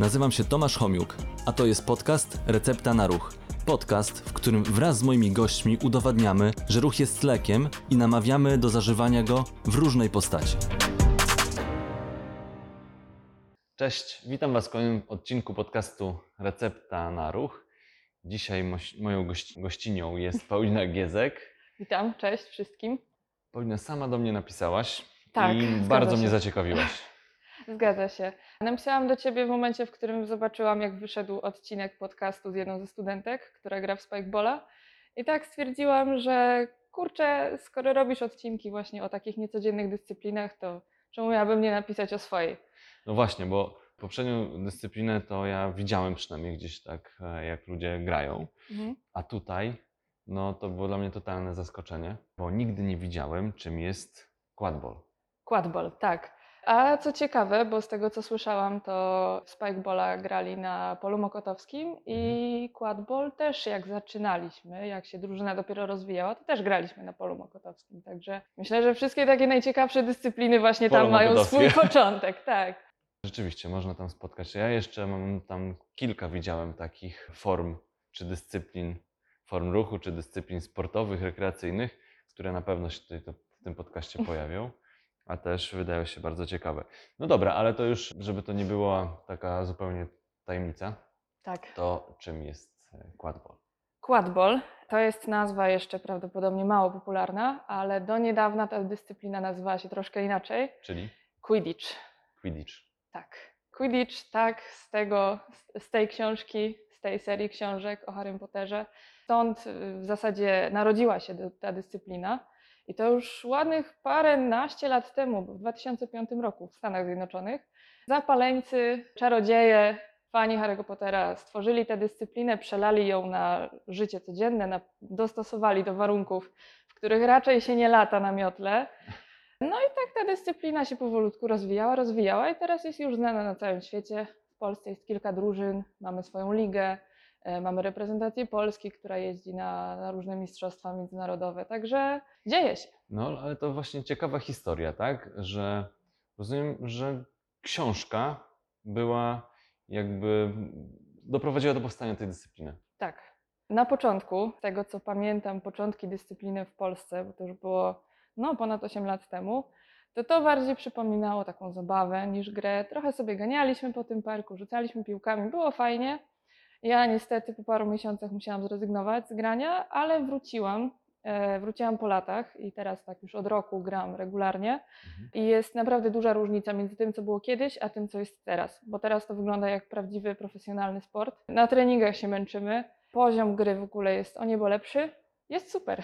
Nazywam się Tomasz Homiuk, a to jest podcast Recepta na Ruch. Podcast, w którym wraz z moimi gośćmi udowadniamy, że ruch jest lekiem i namawiamy do zażywania go w różnej postaci. Cześć, witam Was w kolejnym odcinku podcastu Recepta na Ruch. Dzisiaj moś- moją gości- gościnią jest Paulina Giezek. Witam, cześć wszystkim. Paulina, sama do mnie napisałaś Tak, i bardzo się. mnie zaciekawiłaś. Zgadza się. Napisałam do Ciebie w momencie, w którym zobaczyłam, jak wyszedł odcinek podcastu z jedną ze studentek, która gra w Spikebola. I tak stwierdziłam, że kurczę, skoro robisz odcinki właśnie o takich niecodziennych dyscyplinach, to czemu miałabym nie napisać o swojej? No właśnie, bo poprzednią dyscyplinę to ja widziałem przynajmniej gdzieś tak, e, jak ludzie grają. Mhm. A tutaj, no to było dla mnie totalne zaskoczenie, bo nigdy nie widziałem, czym jest quadball. Quadball, tak. A co ciekawe, bo z tego co słyszałam, to Spikebola grali na polu mokotowskim i quadball też jak zaczynaliśmy, jak się drużyna dopiero rozwijała, to też graliśmy na polu mokotowskim. Także myślę, że wszystkie takie najciekawsze dyscypliny właśnie Polo tam mają swój początek, tak. Rzeczywiście, można tam spotkać. Ja jeszcze mam tam kilka widziałem takich form czy dyscyplin, form ruchu czy dyscyplin sportowych, rekreacyjnych, które na pewno się tutaj to, w tym podcaście pojawią, a też wydają się bardzo ciekawe. No dobra, ale to już, żeby to nie była taka zupełnie tajemnica, Tak. to czym jest e, quadball? Quadball to jest nazwa jeszcze prawdopodobnie mało popularna, ale do niedawna ta dyscyplina nazywała się troszkę inaczej. Czyli Quidditch. Quidditch. Tak. Quidditch, tak, z tego, z- tej książki, z tej serii książek o Harrym Potterze. Stąd y, w zasadzie narodziła się ta dyscyplina. I to już ładnych paręnaście lat temu, w 2005 roku w Stanach Zjednoczonych, zapaleńcy, czarodzieje, fani Harry'ego Pottera stworzyli tę dyscyplinę, przelali ją na życie codzienne, na, dostosowali do warunków, w których raczej się nie lata na miotle. No i tak ta dyscyplina się powolutku rozwijała, rozwijała i teraz jest już znana na całym świecie. W Polsce jest kilka drużyn, mamy swoją ligę, mamy reprezentację Polski, która jeździ na, na różne mistrzostwa międzynarodowe, także dzieje się. No, ale to właśnie ciekawa historia, tak? Że rozumiem, że książka była jakby doprowadziła do powstania tej dyscypliny. Tak. Na początku, z tego co pamiętam, początki dyscypliny w Polsce, bo to już było no, ponad 8 lat temu, to to bardziej przypominało taką zabawę niż grę. Trochę sobie ganialiśmy po tym parku, rzucaliśmy piłkami, było fajnie. Ja niestety po paru miesiącach musiałam zrezygnować z grania, ale wróciłam. E, wróciłam po latach i teraz tak już od roku gram regularnie. Mhm. I jest naprawdę duża różnica między tym, co było kiedyś, a tym, co jest teraz. Bo teraz to wygląda jak prawdziwy, profesjonalny sport. Na treningach się męczymy. Poziom gry w ogóle jest o niebo lepszy. Jest super.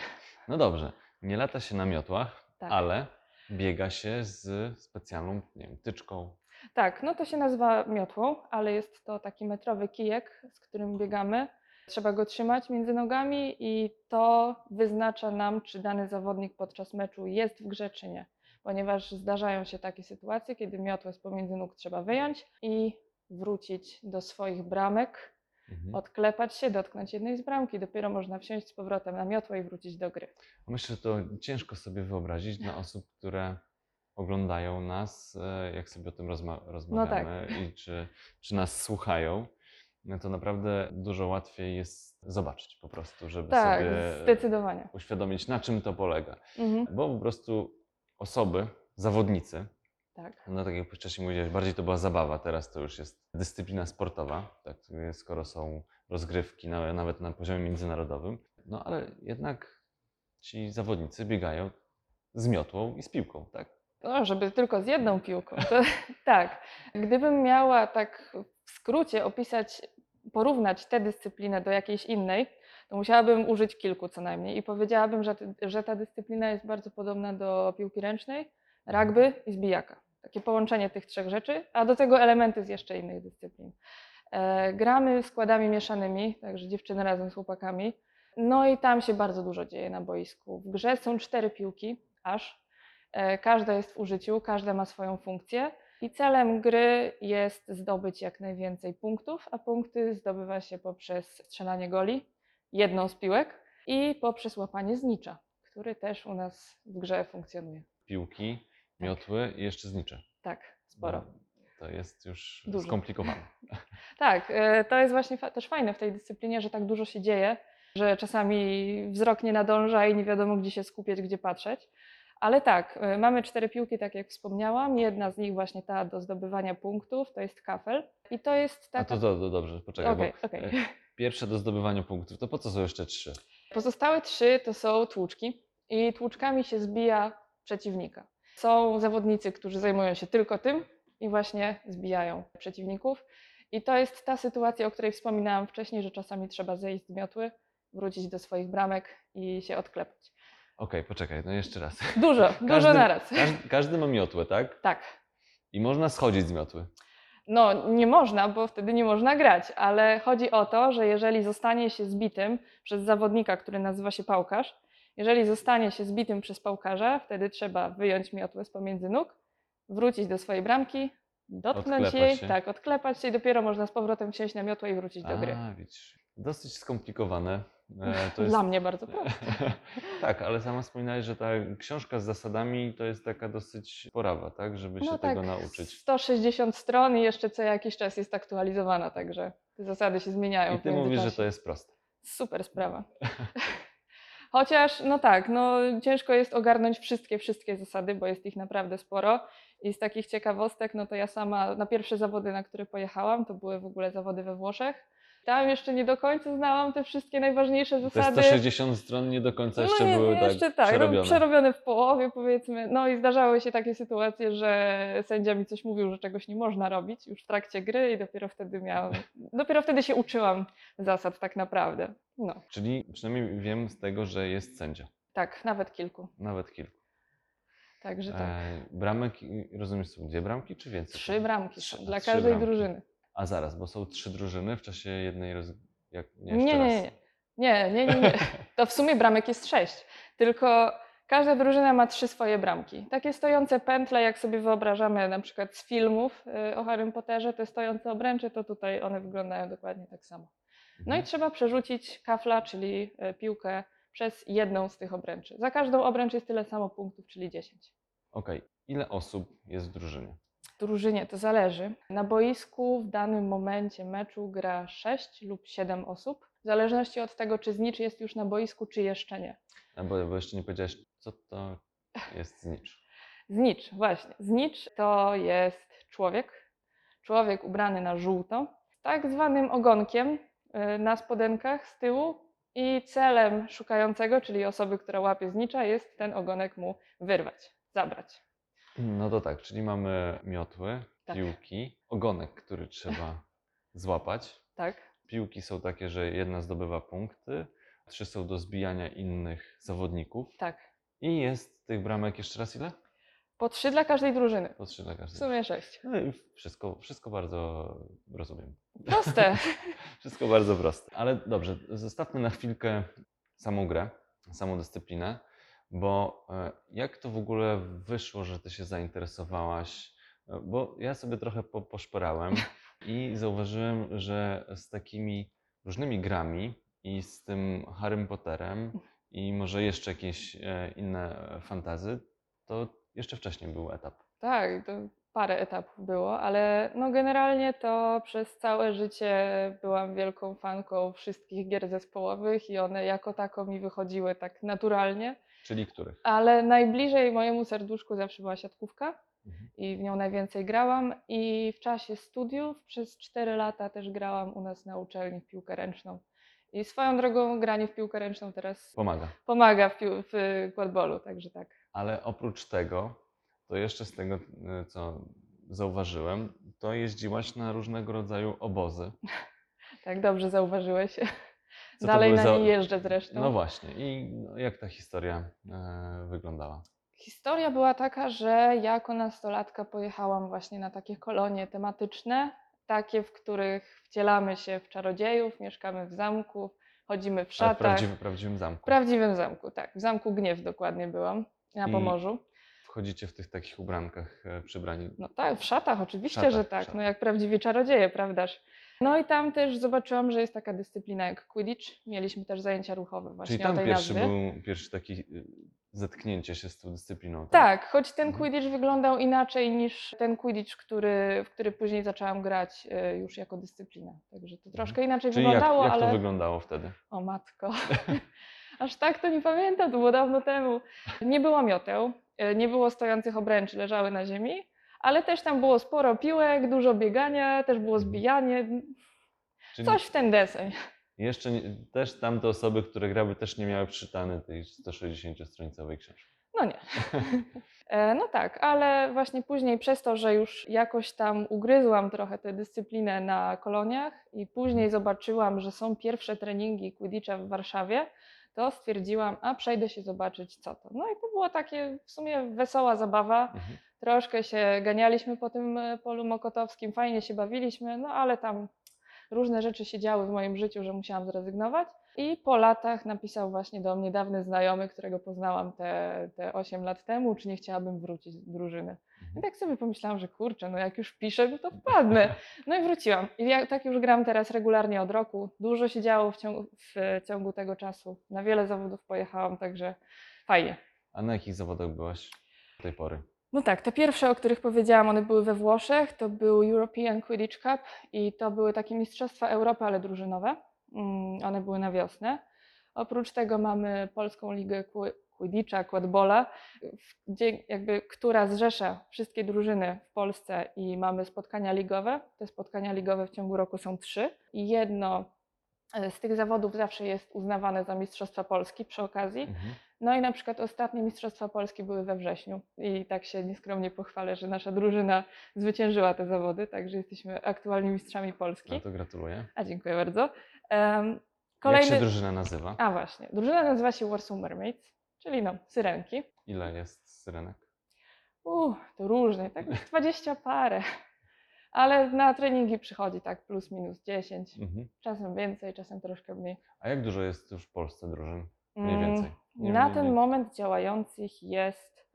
No dobrze, nie lata się na miotłach, Tak. ale biega się z specjalną, nie wiem, tyczką. Tak, no to się nazywa miotłą, ale jest to taki metrowy kijek, z którym biegamy. Trzeba go trzymać między nogami i to wyznacza nam, czy dany zawodnik podczas meczu jest w grze, czy nie. Ponieważ zdarzają się takie sytuacje, kiedy miotłę z pomiędzy nóg trzeba wyjąć i wrócić do swoich bramek, Mhm. odklepać się, dotknąć jednej z bramki. Dopiero można wsiąść z powrotem na miotłę i wrócić do gry. Myślę, że to ciężko sobie wyobrazić dla osób, które oglądają nas, e, jak sobie o tym rozma- rozmawiamy tak. i czy, czy nas słuchają. No to naprawdę dużo łatwiej jest zobaczyć po prostu, żeby Tak, sobie uświadomić, na czym to polega. Mhm, Bo po prostu osoby, zawodnicy, tak. no tak jak wcześniej mówiłeś, bardziej to była zabawa, teraz to już jest dyscyplina sportowa, tak, skoro są rozgrywki na, nawet na poziomie międzynarodowym. No ale jednak ci zawodnicy biegają z miotłą i z piłką, tak? No, żeby tylko z jedną piłką. To, tak. Gdybym miała tak w skrócie opisać, porównać tę dyscyplinę do jakiejś innej, to musiałabym użyć kilku co najmniej. I powiedziałabym, że, że ta dyscyplina jest bardzo podobna do piłki ręcznej, rugby i zbijaka. Takie połączenie tych trzech rzeczy, a do tego elementy z jeszcze innych dyscyplin. E, gramy składami mieszanymi, także dziewczyny razem z chłopakami. No i tam się bardzo dużo dzieje na boisku. W grze są cztery piłki, aż. E, Każda jest w użyciu, każda ma swoją funkcję i celem gry jest zdobyć jak najwięcej punktów, a punkty zdobywa się poprzez strzelanie goli, jedną z piłek i poprzez łapanie znicza, który też u nas w grze funkcjonuje. Piłki, miotły i jeszcze znicze. Tak, sporo. No. to jest już Dużo. skomplikowane. Tak, e, to jest właśnie fa- też fajne w tej dyscyplinie, że tak dużo się dzieje, że czasami wzrok nie nadąża i nie wiadomo, gdzie się skupiać, gdzie patrzeć. Ale tak, e, mamy cztery piłki, tak jak wspomniałam. Jedna z nich właśnie ta do zdobywania punktów, to jest kafel. I to jest A taka... to, to, to dobrze, poczekaj, Okej, bo okej. e, pierwsze do zdobywania punktów, to po co są jeszcze trzy? Pozostałe trzy to są tłuczki i tłuczkami się zbija przeciwnika. Są zawodnicy, którzy zajmują się tylko tym i właśnie zbijają przeciwników. I to jest ta sytuacja, o której wspominałam wcześniej, że czasami trzeba zejść z miotły, wrócić do swoich bramek i się odklepać. Okej, poczekaj, no jeszcze raz. Dużo, dużo Każdy- naraz. Każdy, każdy ma miotłę, tak? Tak. I można schodzić z miotły. No, nie można, bo wtedy nie można grać, ale chodzi o to, że jeżeli zostanie się zbitym przez zawodnika, który nazywa się pałkarz, jeżeli zostanie się zbitym przez pałkarza, wtedy trzeba wyjąć miotłę z pomiędzy nóg, wrócić do swojej bramki, dotknąć Odklepać jej, się. tak, odklepać się i dopiero można z powrotem wsiąść na miotłę i wrócić do gry. A, widzisz. Dosyć skomplikowane. E, To jest... Dla mnie bardzo proste. tak, ale sama wspominałeś, że ta książka z zasadami to jest taka dosyć porawa, tak? Żeby się No tego tak, nauczyć. 160 stron i jeszcze co jakiś czas jest aktualizowana, także te zasady się zmieniają. I ty mówisz, że to jest proste. Super sprawa. Chociaż, no tak, no ciężko jest ogarnąć wszystkie, wszystkie zasady, bo jest ich naprawdę sporo. I z takich ciekawostek, no to ja sama na pierwsze zawody, na które pojechałam, to były w ogóle zawody we Włoszech. Tam jeszcze nie do końca znałam te wszystkie najważniejsze Te zasady. 160 stron nie do końca jeszcze no nie, były tak jeszcze tak, przerobione. No, przerobione w połowie powiedzmy. No i zdarzały się takie sytuacje, że sędzia mi coś mówił, że czegoś nie można robić już w trakcie gry i dopiero wtedy miałam, dopiero wtedy się uczyłam zasad tak naprawdę. No, Czyli przynajmniej wiem z tego, że jest sędzia. tak, nawet kilku. Nawet kilku. Także tak. E, bramek, rozumiesz, są dwie bramki czy więcej? Trzy bramki są dla trzy każdej bramki. drużyny. A zaraz, bo są trzy drużyny w czasie jednej roz... Jak... Nie, Nie, jeszcze nie, raz. nie, nie, nie, nie, nie. To w sumie bramek jest sześć. Tylko każda drużyna ma trzy swoje bramki. Takie stojące pętle, jak sobie wyobrażamy na przykład z filmów y, o Harrym Potterze, te stojące obręcze, to tutaj one wyglądają dokładnie tak samo. No i Mhm. trzeba przerzucić kafla, czyli y, piłkę przez jedną z tych obręczy. Za każdą obręcz jest tyle samo punktów, czyli 10. Okej, ile osób jest w drużynie? Drużynie to zależy. Na boisku w danym momencie meczu gra 6 lub 7 osób, w zależności od tego, czy znicz jest już na boisku, czy jeszcze nie. A bo, bo jeszcze nie powiedziałeś, co to jest znicz. Znicz, właśnie. Znicz to jest człowiek, człowiek ubrany na żółto, z tak zwanym ogonkiem y, na spodenkach z tyłu i celem szukającego, czyli osoby, która łapie znicza, jest ten ogonek mu wyrwać, zabrać. No to tak, czyli mamy miotły, Tak. piłki, ogonek, który trzeba złapać. Tak? Piłki są takie, że jedna zdobywa punkty, trzy są do zbijania innych zawodników. Tak. I jest tych bramek jeszcze raz ile? Po trzy dla każdej drużyny. Po trzy dla W sumie sześć. No i wszystko, wszystko bardzo rozumiem. Proste. Wszystko bardzo proste. Ale dobrze, zostawmy na chwilkę samą grę, samą dyscyplinę, bo e, jak to w ogóle wyszło, że ty się zainteresowałaś? E, Bo ja sobie trochę po, poszperałem i zauważyłem, że z takimi różnymi grami i z tym Harrym Potterem i może jeszcze jakieś e, inne fantazy, to jeszcze wcześniej był etap. Tak, to parę etapów było, ale no generalnie to przez całe życie byłam wielką fanką wszystkich gier zespołowych i one jako tako mi wychodziły tak naturalnie, Czyli których? ale najbliżej mojemu serduszku zawsze była siatkówka Mhm. i w nią najwięcej grałam i w czasie studiów przez 4 lata też grałam u nas na uczelni w piłkę ręczną. I swoją drogą granie w piłkę ręczną teraz Pomaga. pomaga w, pił- w quadbolu, także tak. Ale oprócz tego, to jeszcze z tego, y, co zauważyłem, to jeździłaś na różnego rodzaju obozy. Tak dobrze zauważyłeś. Co Dalej na za- nie jeżdżę zresztą. No właśnie. I jak ta historia e, wyglądała? Historia była taka, że ja jako nastolatka pojechałam właśnie na takie kolonie tematyczne, takie, w których wcielamy się w czarodziejów, mieszkamy w zamku, chodzimy w Ale w szatach. prawdziwym, prawdziwym zamku. W prawdziwym zamku, tak. W zamku Gniew dokładnie byłam, na I- Pomorzu. Wchodzicie w tych takich ubrankach e, przybrani. No tak, w szatach, oczywiście, szatach, że tak. szatach. No jak prawdziwi czarodzieje, prawdaż? No i tam też zobaczyłam, że jest taka dyscyplina jak Quidditch. Mieliśmy też zajęcia ruchowe właśnie Czyli tam o tej pierwszy nazwie. był pierwszy taki y, zetknięcie się z tą dyscypliną. Tak, choć ten Mhm. Quidditch wyglądał inaczej niż ten Quidditch, który, w który później zaczęłam grać e, już jako dyscyplina. Także to troszkę inaczej Mhm. Czyli jak, wyglądało, jak ale. to wyglądało wtedy? O matko. Aż tak to nie pamiętam, to było dawno temu. Nie było mioteł, e, nie było stojących obręczy, leżały na ziemi, ale też tam było sporo piłek, dużo biegania, też było Mhm. zbijanie. Czyli Coś w ten deseń. jeszcze nie, też tamte osoby, które grały, też nie miały przeczytane tej 160-stronicowej książki. No nie. E, No tak, ale właśnie później przez to, że już jakoś tam ugryzłam trochę tę dyscyplinę na koloniach i później zobaczyłam, że są pierwsze treningi Quidditcha w Warszawie, to stwierdziłam, a przejdę się zobaczyć co to. No i to była takie w sumie wesoła zabawa. Mhm. Troszkę się ganialiśmy po tym e, polu mokotowskim, fajnie się bawiliśmy, no ale tam różne rzeczy się działy w moim życiu, że musiałam zrezygnować. I po latach napisał właśnie do mnie dawny znajomy, którego poznałam te, te 8 lat temu, czy nie chciałabym wrócić do drużyny. I tak sobie pomyślałam, że kurczę, no jak już piszę, no to wpadnę. No i wróciłam. I ja tak już gram teraz regularnie od roku. Dużo się działo w ciągu, w ciągu tego czasu. Na wiele zawodów pojechałam, także fajnie. A na jakich zawodach byłaś do tej pory? No tak, te pierwsze, o których powiedziałam, one były we Włoszech. To był European Quidditch Cup i to były takie Mistrzostwa Europy, ale drużynowe. Mm, One były na wiosnę. Oprócz tego mamy Polską Ligę Qui- Quidditcha, Quadbola, gdzie jakby, która zrzesza wszystkie drużyny w Polsce i mamy spotkania ligowe. Te spotkania ligowe w ciągu roku są trzy i jedno e, z tych zawodów zawsze jest uznawane za Mistrzostwa Polski przy okazji. Mhm. No i na przykład ostatnie Mistrzostwa Polski były we wrześniu i tak się nieskromnie pochwalę, że nasza drużyna zwyciężyła te zawody, także jesteśmy aktualnie mistrzami Polski. No to gratuluję. A dziękuję bardzo. Jak Kolejny... się drużyna nazywa? A właśnie, drużyna nazywa się Warsaw Mermaids, czyli no, syrenki. Ile jest syrenek? Uuu, to różnie, tak 20 parę. Ale na treningi przychodzi tak plus minus 10, Mhm. czasem więcej, czasem troszkę mniej. A jak dużo jest już w Polsce drużyn? Mniej Mm, więcej. Nie- Na nie- ten moment działających jest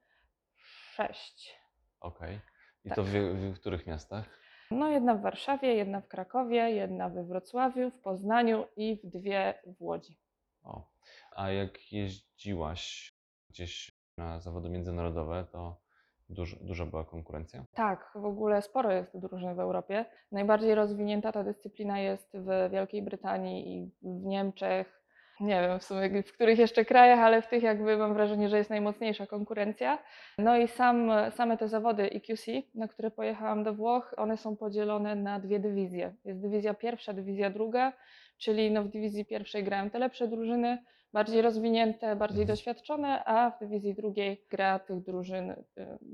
sześć. Okej. I Tak. to w, w których miastach? No, jedna w Warszawie, jedna w Krakowie, jedna we Wrocławiu, w Poznaniu i w dwie w Łodzi. O. A jak jeździłaś gdzieś na zawody międzynarodowe, to duż, duża była konkurencja? Tak, w ogóle sporo jest drużyn w Europie. Najbardziej rozwinięta ta dyscyplina jest w Wielkiej Brytanii i w Niemczech. Nie wiem w sumie w których jeszcze krajach, ale w tych jakby mam wrażenie, że jest najmocniejsza konkurencja. No i sam, same te zawody EQC, na które pojechałam do Włoch, one są podzielone na dwie dywizje. Jest dywizja pierwsza, dywizja druga, czyli no w dywizji pierwszej grają te lepsze drużyny, bardziej rozwinięte, bardziej Mhm. doświadczone, a w dywizji drugiej gra tych drużyn, y,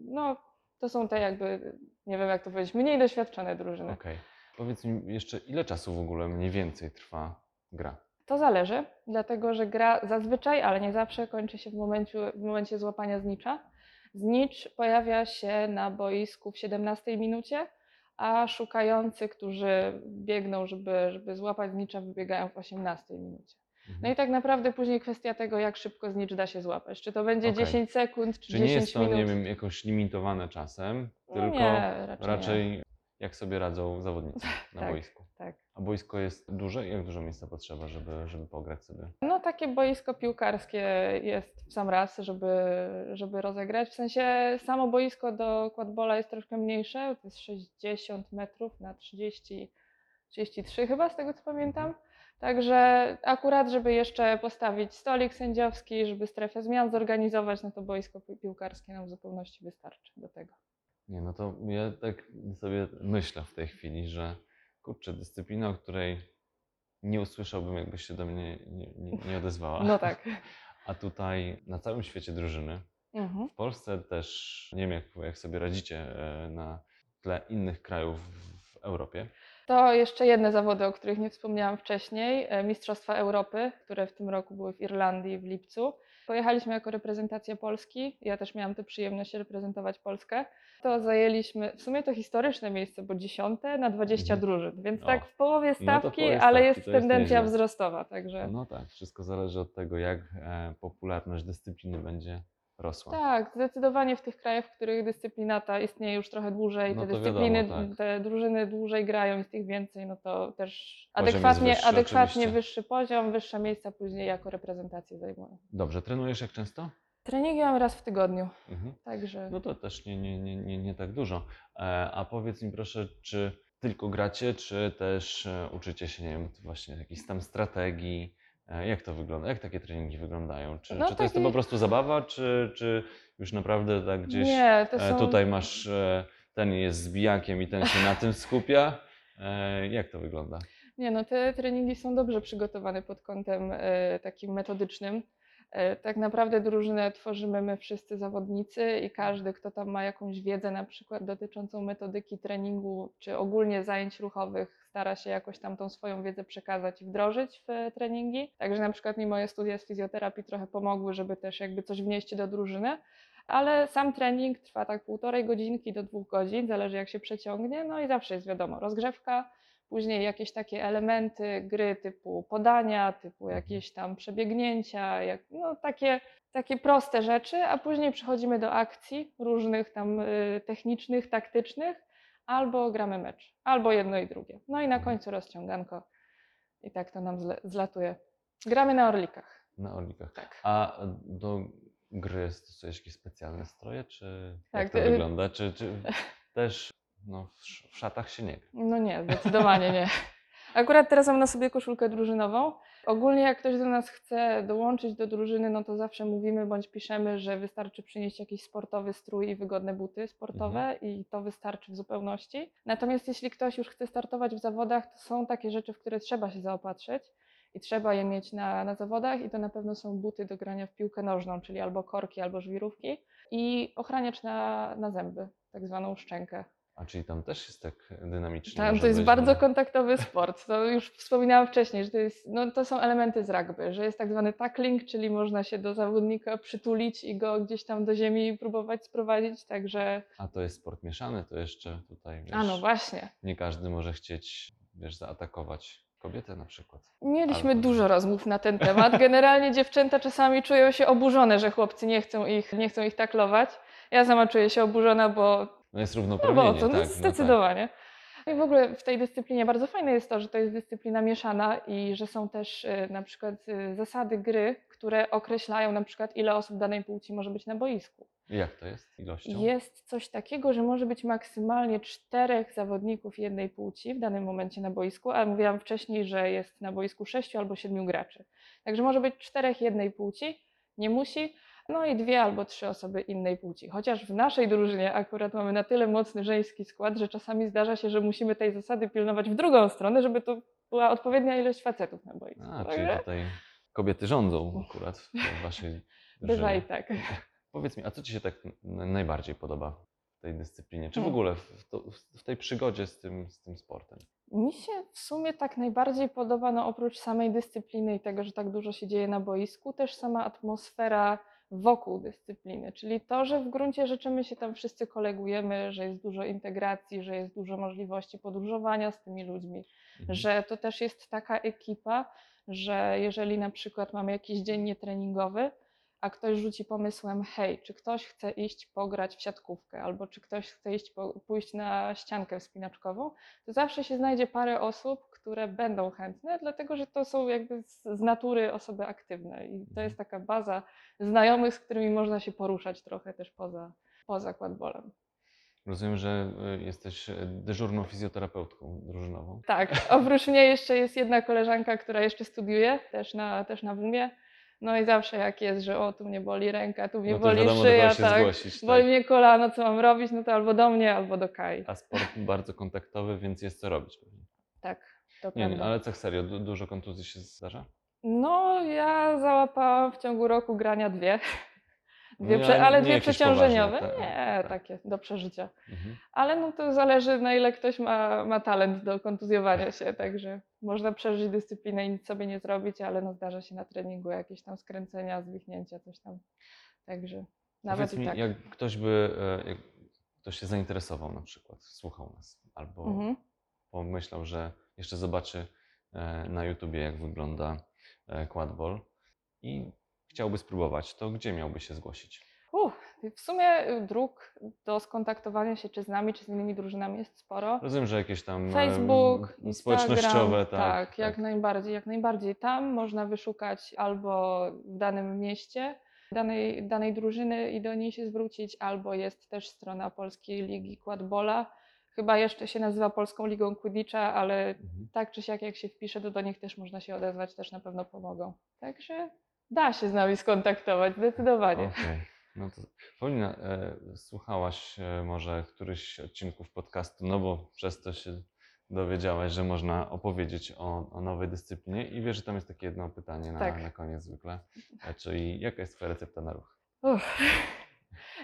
no to są te jakby, nie wiem jak to powiedzieć, mniej doświadczone drużyny. Okej. Powiedz mi jeszcze, ile czasu w ogóle mniej więcej trwa gra? To zależy, dlatego że gra zazwyczaj, ale nie zawsze kończy się w momencie, w momencie złapania znicza. Znicz pojawia się na boisku w 17 minucie, a szukający, którzy biegną, żeby, żeby złapać znicza, wybiegają w 18 minucie. No Mhm. i tak naprawdę później kwestia tego, jak szybko znicz da się złapać. Czy to będzie Okej. 10 sekund, czy Czy nie 10 jest to, minut. nie wiem, jakoś limitowane czasem, No tylko nie, raczej, raczej Nie. Jak sobie radzą zawodnicy na Tak. boisku? Tak. A boisko jest duże? Jak dużo miejsca potrzeba, żeby, żeby pograć sobie? No takie boisko piłkarskie jest w sam raz, żeby, żeby rozegrać. W sensie samo boisko do quadbola jest troszkę mniejsze, to jest 60 metrów na 30, 33 chyba z tego co pamiętam. Także akurat, żeby jeszcze postawić stolik sędziowski, żeby strefę zmian zorganizować, no to boisko pi- piłkarskie nam w zupełności wystarczy do tego. Nie, no to ja tak sobie myślę w tej chwili, że kurczę, dyscyplina, o której nie usłyszałbym, jakbyś się do mnie nie, nie, nie odezwała. No tak. A tutaj na całym świecie drużyny, Mhm. w Polsce też, nie wiem jak, jak sobie radzicie e, na tle innych krajów w Europie. To jeszcze jedne zawody, o których nie wspomniałam wcześniej. e, Mistrzostwa Europy, które w tym roku były w Irlandii w lipcu. Pojechaliśmy jako reprezentacja Polski. Ja też miałam tę przyjemność reprezentować Polskę. To zajęliśmy, w sumie to historyczne miejsce, bo dziesiąte na 20 Mhm. drużyn, więc O. tak w połowie No stawki, połowie ale jest tendencja wzrostowa, także No tak, wszystko zależy od tego, jak e, popularność dyscypliny będzie rosła. tak, zdecydowanie w tych krajach, w których dyscyplina ta istnieje już trochę dłużej, No te dyscypliny, wiadomo, tak. te drużyny dłużej grają, jest ich więcej, no to też Poziom adekwatnie, wyższy adekwatnie oczywiście. wyższy poziom, wyższe miejsca później jako reprezentację zajmują. Dobrze, trenujesz jak często? Treningi mam raz w tygodniu, Mhm. także No to też nie, nie, nie, nie, nie tak dużo. E, A powiedz mi proszę, czy tylko gracie, czy też e, uczycie się, nie wiem, właśnie jakichś tam strategii? E, Jak to wygląda? Jak takie treningi wyglądają? Czy, No czy to jest to taki- po prostu zabawa, czy, czy już naprawdę tak gdzieś nie, e, są... tutaj masz, e, ten jest zbijakiem i ten się na tym skupia? Jak to wygląda? Nie, no te treningi są dobrze przygotowane pod kątem takim metodycznym. Tak naprawdę drużynę tworzymy my wszyscy zawodnicy i każdy, kto tam ma jakąś wiedzę na przykład dotyczącą metodyki treningu czy ogólnie zajęć ruchowych, stara się jakoś tam tą swoją wiedzę przekazać i wdrożyć w e, treningi. Także na przykład mi moje studia z fizjoterapii trochę pomogły, żeby też jakby coś wnieść do drużyny. Ale sam trening trwa tak półtorej godzinki do dwóch godzin, zależy jak się przeciągnie. No i zawsze jest wiadomo, rozgrzewka, Później jakieś takie elementy gry typu podania, typu jakieś tam przebiegnięcia, jak, no takie, takie proste rzeczy, a później przechodzimy do akcji różnych tam y, technicznych, taktycznych, albo gramy mecz, albo jedno i drugie. No i na końcu rozciąganko i tak to nam zlatuje. Gramy na orlikach. Na orlikach. Tak. A do gry stosujesz jakieś specjalne stroje, czy Tak, jak to y- wygląda? Czy, czy też no, w szatach się nie gra? No nie, zdecydowanie nie. Akurat teraz mam na sobie koszulkę drużynową. Ogólnie jak ktoś do nas chce dołączyć do drużyny, no to zawsze mówimy bądź piszemy, że wystarczy przynieść jakiś sportowy strój i wygodne buty sportowe i to wystarczy w zupełności. Natomiast jeśli ktoś już chce startować w zawodach, to są takie rzeczy, w które trzeba się zaopatrzyć i trzeba je mieć na, na zawodach i to na pewno są buty do grania w piłkę nożną, czyli albo korki, albo żwirówki i ochraniacz na, na zęby, tak zwaną szczękę. A czyli tam też jest tak dynamicznie? Tam może to jest bardzo no? kontaktowy sport. To już wspominałam wcześniej, że to, jest, no, to są elementy z rugby, że jest tak zwany tackling, czyli można się do zawodnika przytulić i go gdzieś tam do ziemi próbować sprowadzić, także A to jest sport mieszany, to jeszcze tutaj wiesz, a no właśnie. nie każdy może chcieć wiesz, zaatakować kobietę na przykład. Mieliśmy Albo- dużo rozmów na ten temat. Generalnie dziewczęta czasami czują się oburzone, że chłopcy nie chcą ich, nie chcą ich taklować. Ja sama czuję się oburzona, bo No jest No równouprawnienie, bo co, no tak. zdecydowanie. I w ogóle w tej dyscyplinie bardzo fajne jest to, że to jest dyscyplina mieszana i że są też y, na przykład y, zasady gry, które określają na przykład ile osób danej płci może być na boisku. tak. Jak to jest ilością? Jest coś takiego, że może być maksymalnie czterech zawodników jednej płci w danym momencie na boisku, ale mówiłam wcześniej, że jest na boisku sześciu albo siedmiu graczy. Także może być czterech jednej płci, nie musi, no i dwie albo trzy osoby innej płci. Chociaż w naszej drużynie akurat mamy na tyle mocny żeński skład, że czasami zdarza się, że musimy tej zasady pilnować w drugą stronę, żeby to była odpowiednia ilość facetów na boisku. A, czyli Także tutaj kobiety rządzą akurat w waszej bywa i tak. Powiedz mi, a co ci się tak najbardziej podoba w tej dyscyplinie? Czy w Hmm. ogóle w, w to, w tej przygodzie z tym, z tym sportem? Mi się w sumie tak najbardziej podoba, no oprócz samej dyscypliny i tego, że tak dużo się dzieje na boisku, też sama atmosfera wokół dyscypliny, czyli to, że w gruncie rzeczy my się tam wszyscy kolegujemy, że jest dużo integracji, że jest dużo możliwości podróżowania z tymi ludźmi, Mhm. że to też jest taka ekipa, że jeżeli na przykład mamy jakiś dzień nietreningowy, a ktoś rzuci pomysłem, hej, czy ktoś chce iść pograć w siatkówkę, albo czy ktoś chce iść po, pójść na ściankę wspinaczkową, to zawsze się znajdzie parę osób, które będą chętne, dlatego że to są jakby z, z natury osoby aktywne i to jest taka baza znajomych, z którymi można się poruszać trochę też poza, poza quadbolem. Rozumiem, że y, jesteś y, dyżurną fizjoterapeutką drużynową. Tak, oprócz mnie jeszcze jest jedna koleżanka, która jeszcze studiuje, też na, też na WUMie. No i zawsze jak jest, że o, tu mnie boli ręka, tu mnie No boli wiadomo, szyja, tak, zgłosić. boli Tak. mnie kolano, co mam robić, no to albo do mnie, albo do Kai. A sport bardzo kontaktowy, więc jest co robić pewnie. Tak, to Nie, prawda. nie, ale tak serio, du- dużo kontuzji się zdarza? No, ja załapałam w ciągu roku grania dwie. Dwie No, prze, ale dwie przeciążeniowe. poważne, tak, nie, tak. takie do przeżycia. Mhm. Ale no to zależy na ile ktoś ma, ma talent do kontuzjowania się, także można przeżyć dyscyplinę i nic sobie nie zrobić, ale no zdarza się na treningu jakieś tam skręcenia, zwichnięcia, coś tam. Także nawet Powiedz mi, tak. jak ktoś by, e, jak ktoś się zainteresował na przykład, słuchał nas, albo Mhm. pomyślał, że jeszcze zobaczy e, na YouTubie, jak wygląda e, quadball i chciałby spróbować, to gdzie miałby się zgłosić? Uff, w sumie y, dróg do skontaktowania się czy z nami, czy z innymi drużynami jest sporo. Rozumiem, że jakieś tam Facebook, m, Instagram, społecznościowe, tak. tak, jak najbardziej, jak najbardziej. Tam można wyszukać albo w danym mieście, danej, danej drużyny i do niej się zwrócić, albo jest też strona Polskiej Ligi Quadbola. Chyba jeszcze się nazywa Polską Ligą Quidditcha, ale Mhm. tak czy siak jak się wpisze, to do nich też można się odezwać, też na pewno pomogą. Także da się z nami skontaktować, zdecydowanie. Okej. No to Paulina, e, słuchałaś e, może któryś odcinków podcastu, no bo przez to się dowiedziałaś, że można opowiedzieć o, o nowej dyscyplinie i wiesz, że tam jest takie jedno pytanie na, Tak. na koniec zwykle, e, czyli jaka jest Twoja recepta na ruch? Uff.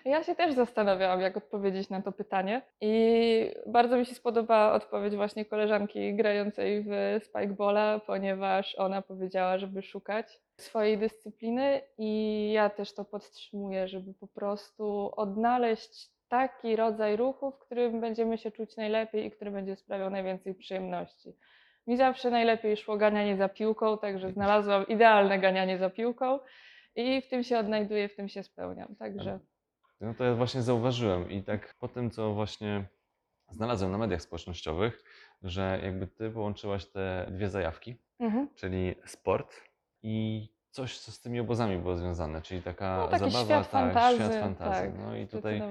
Ja się też zastanawiałam, jak odpowiedzieć na to pytanie. I bardzo mi się spodobała odpowiedź właśnie koleżanki grającej w Spikebola, ponieważ ona powiedziała, żeby szukać swojej dyscypliny i ja też to podtrzymuję, żeby po prostu odnaleźć taki rodzaj ruchu, w którym będziemy się czuć najlepiej i który będzie sprawiał najwięcej przyjemności. Mi zawsze najlepiej szło ganianie za piłką, także znalazłam idealne ganianie za piłką i w tym się odnajduję, w tym się spełniam. Także No to ja właśnie zauważyłem i tak po tym, co właśnie znalazłem na mediach społecznościowych, że jakby Ty połączyłaś te dwie zajawki, mhm. czyli sport i coś, co z tymi obozami było związane, czyli taka No, taki zabawa, świat tak, fantazy, świat fantazji. tak, no i tutaj.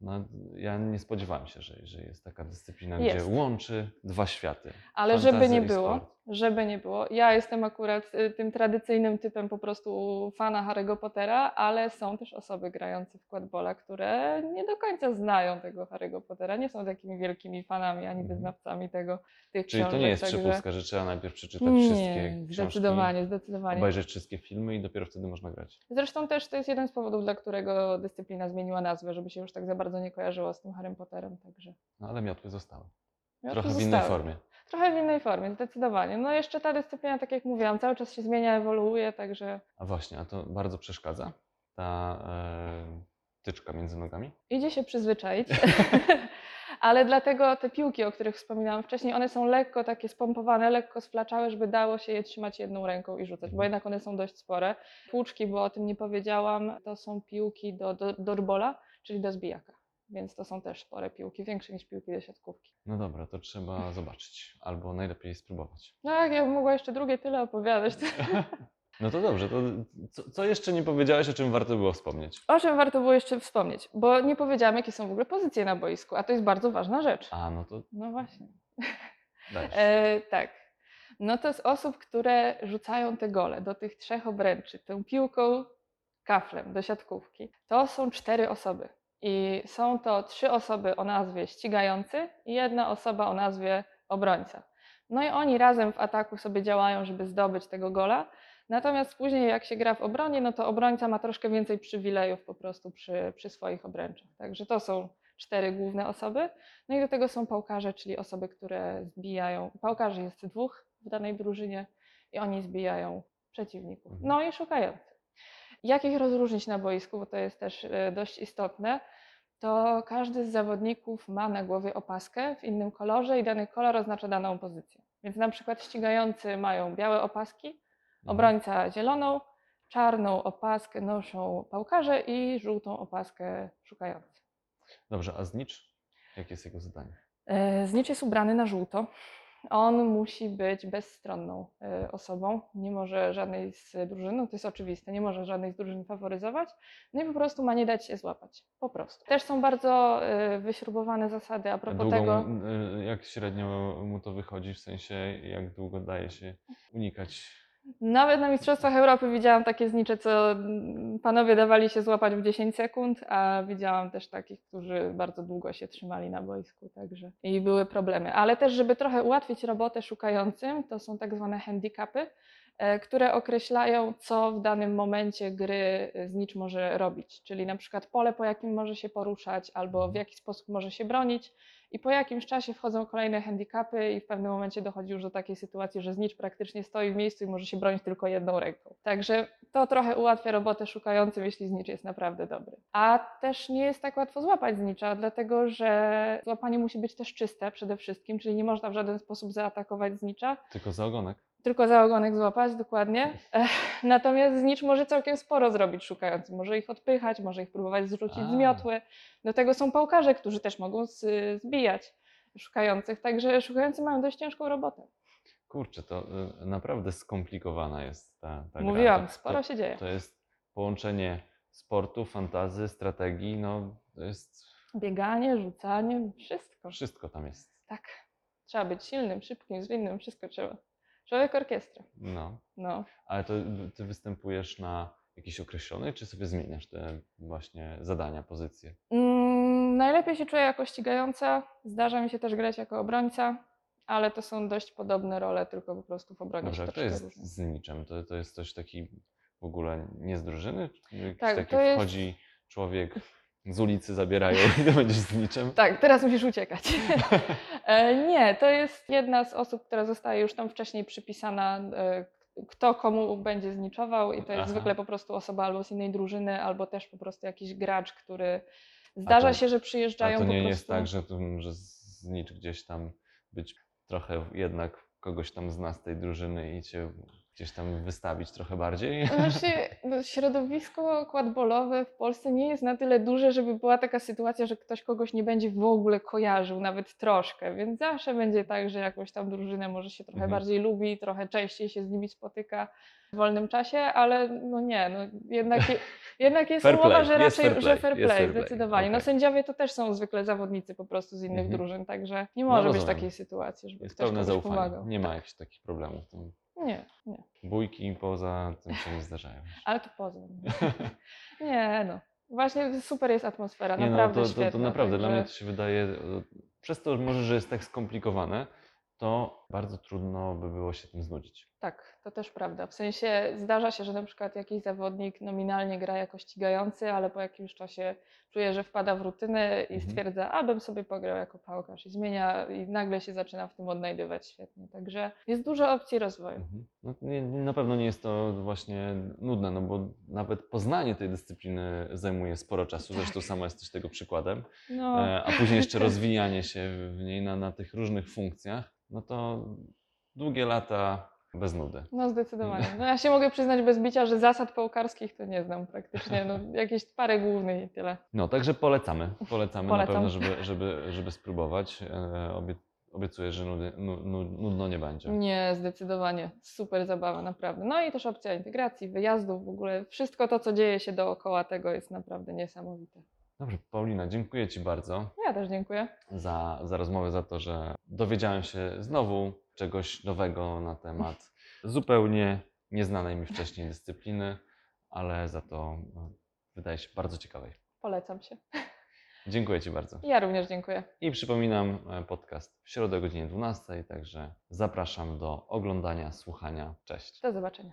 No, ja nie spodziewałem się, że, że jest taka dyscyplina, Jest. gdzie łączy dwa światy. Ale żeby nie było, żeby nie było, ja jestem akurat y, tym tradycyjnym typem po prostu fana Harry'ego Pottera, ale są też osoby grające w quadbola, które nie do końca znają tego Harry'ego Pottera, nie są takimi wielkimi fanami ani Mhm. wyznawcami tego, tych Czyli to książek. nie jest także... przepustka, że trzeba najpierw przeczytać Nie, wszystkie książki, zdecydowanie, zdecydowanie. obejrzeć wszystkie filmy i dopiero wtedy można grać. Zresztą też to jest jeden z powodów, dla którego dyscyplina zmieniła nazwę, żeby się już tak za bardzo nie kojarzyło z tym Harrym Potterem. Także No ale miotły zostały. miotły Trochę w innej zostały. formie. Trochę w innej formie, zdecydowanie. No jeszcze ta dyscyplina, tak jak mówiłam, cały czas się zmienia, ewoluuje, także A właśnie, a to bardzo przeszkadza ta e, tyczka między nogami? idzie się przyzwyczaić. Ale dlatego te piłki, o których wspominałam wcześniej, one są lekko takie spompowane, lekko sflaczałe, żeby dało się je trzymać jedną ręką i rzucać, bo Mhm. jednak one są dość spore. Płuczki, bo o tym nie powiedziałam, to są piłki do, do, do rbola, czyli do zbijaka. Więc to są też spore piłki, większe niż piłki do siatkówki. No dobra, to trzeba zobaczyć, albo najlepiej spróbować. No jak ja bym mogła jeszcze drugie tyle opowiadać. No to dobrze, to co, co jeszcze nie powiedziałeś, o czym warto było wspomnieć? O czym warto było jeszcze wspomnieć? Bo nie powiedziałam, jakie są w ogóle pozycje na boisku, a to jest bardzo ważna rzecz. A, no to No właśnie. E, tak. No to z osób, które rzucają te gole do tych trzech obręczy, tą piłką, kaflem do siatkówki, to są cztery osoby. I są to trzy osoby o nazwie ścigający i jedna osoba o nazwie obrońca. No i oni razem w ataku sobie działają, żeby zdobyć tego gola. Natomiast później, jak się gra w obronie, no to obrońca ma troszkę więcej przywilejów po prostu przy, przy swoich obręczach. Także to są cztery główne osoby. No i do tego są pałkarze, czyli osoby, które zbijają. Pałkarzy jest dwóch w danej drużynie i oni zbijają przeciwników. No i szukający. Jak ich rozróżnić na boisku, bo to jest też e, dość istotne, to każdy z zawodników ma na głowie opaskę w innym kolorze i dany kolor oznacza daną pozycję. Więc na przykład ścigający mają białe opaski, Mhm. obrońca zieloną, czarną opaskę noszą pałkarze i żółtą opaskę szukający. Dobrze, a znicz? Jakie jest jego zadanie? E, Znicz jest ubrany na żółto. On musi być bezstronną e, osobą, nie może żadnej z drużyn, no to jest oczywiste, nie może żadnej z drużyn faworyzować, no i po prostu ma nie dać się złapać, po prostu. Też są bardzo e, wyśrubowane zasady a propos długo, tego. y, jak średnio mu to wychodzi, w sensie jak długo daje się unikać? Nawet na Mistrzostwach Europy widziałam takie znicze, co panowie dawali się złapać w 10 sekund, a widziałam też takich, którzy bardzo długo się trzymali na boisku, także i były problemy. Ale też, żeby trochę ułatwić robotę szukającym, to są tak zwane handicapy, e, które określają, co w danym momencie gry znicz może robić, czyli na przykład pole, po jakim może się poruszać, albo w jaki sposób może się bronić. I po jakimś czasie wchodzą kolejne handicapy i w pewnym momencie dochodzi już do takiej sytuacji, że znicz praktycznie stoi w miejscu i może się bronić tylko jedną ręką. Także to trochę ułatwia robotę szukającym, jeśli znicz jest naprawdę dobry. A też nie jest tak łatwo złapać znicza, dlatego że złapanie musi być też czyste przede wszystkim, czyli nie można w żaden sposób zaatakować znicza, Tylko za ogonek? Tylko za ogonek złapać, dokładnie. Ech, Natomiast znicz może całkiem sporo zrobić szukający. Może ich odpychać, może ich próbować zrzucić z A. miotły. Do tego są pałkarze, którzy też mogą z, zbijać szukających. Także szukający mają dość ciężką robotę. Kurczę, to y, naprawdę skomplikowana jest ta, ta. Mówiłam, To- sporo się dzieje. To jest połączenie sportu, fantazy, strategii, no to jest Bieganie, rzucanie, wszystko. wszystko tam jest. Tak. Trzeba być silnym, szybkim, zwinnym, wszystko trzeba. Człowiek orkiestra. No. No. Ale to ty występujesz na jakiś określony, czy sobie zmieniasz te właśnie zadania, pozycje? Mm, najlepiej się czuję jako ścigająca. Zdarza mi się też grać jako obrońca, ale to są dość podobne role, tylko po prostu w obronie Dobrze, się to jest z niczym. To, to jest coś taki w ogóle nie z drużyny? Jakiś Tak, taki jest- wchodzi człowiek z ulicy, zabierają i to będziesz z niczym? Tak, teraz musisz uciekać. E, Nie, to jest jedna z osób, która zostaje już tam wcześniej przypisana, e, kto komu będzie zniczował i to jest Aha. zwykle po prostu osoba albo z innej drużyny, albo też po prostu jakiś gracz, który zdarza to- się, że A przyjeżdżają to nie po prostu. jest tak, że, że znicz gdzieś tam być trochę jednak kogoś tam zna z tej drużyny i cię gdzieś tam wystawić trochę bardziej? Znaczy, no, środowisko quadbolowe w Polsce nie jest na tyle duże, żeby była taka sytuacja, że ktoś kogoś nie będzie w ogóle kojarzył, nawet troszkę, więc zawsze będzie tak, że jakąś tam drużynę może się trochę Mhm. bardziej lubi, trochę częściej się z nimi spotyka w wolnym czasie, ale no nie, no jednak, je, jednak jest Fair umowa, play, że raczej, fair że play, fair play, fair play, zdecydowanie. No okej. sędziowie to też są zwykle zawodnicy po prostu z innych Mhm. drużyn, także nie No może być rozumiem. takiej sytuacji, żeby Jest ktoś zaufanie. pomagał. Nie ma jakichś takich problemów. Nie, nie, bójki poza tym się nie zdarzają. ale to poza. Nie, no. Właśnie super jest atmosfera, Nie naprawdę no, to, to, świetna. to naprawdę dla mnie to się wydaje, e, przez to może, że jest tak skomplikowane, to bardzo trudno by było się tym znudzić. Tak, to też prawda. W sensie zdarza się, że na przykład jakiś zawodnik nominalnie gra jako ścigający, ale po jakimś czasie czuje, że wpada w rutynę i Mhm. stwierdza, abym sobie pograł jako pałkarz i zmienia i nagle się zaczyna w tym odnajdywać świetnie. Także jest dużo opcji rozwoju. Mhm. No, nie, na pewno nie jest to właśnie nudne, no bo nawet poznanie tej dyscypliny zajmuje sporo czasu, zresztą sama jesteś tego przykładem, No, e, a później jeszcze rozwijanie się w niej na, na tych różnych funkcjach, no to długie lata bez nudy. no zdecydowanie. No ja się mogę przyznać bez bicia, że zasad pałkarskich to nie znam praktycznie. No, jakieś parę głównych i tyle. No, także polecamy. Polecamy Polecam. na pewno, żeby, żeby, żeby spróbować. E, obie, obiecuję, że nudy, nu, nu, nudno nie będzie. Nie, zdecydowanie. Super zabawa, naprawdę. No i też opcja integracji, wyjazdów, w ogóle wszystko to, co dzieje się dookoła tego jest naprawdę niesamowite. Dobrze, Paulina, dziękuję Ci bardzo Ja też dziękuję. za, za rozmowę, za to, że dowiedziałem się znowu czegoś nowego na temat zupełnie nieznanej mi wcześniej dyscypliny, ale za to e, wydaje się bardzo ciekawej. Polecam się. Dziękuję Ci bardzo. Ja również dziękuję. I przypominam, e, podcast w środę o godzinie 12, także zapraszam do oglądania, słuchania. Cześć. Do zobaczenia.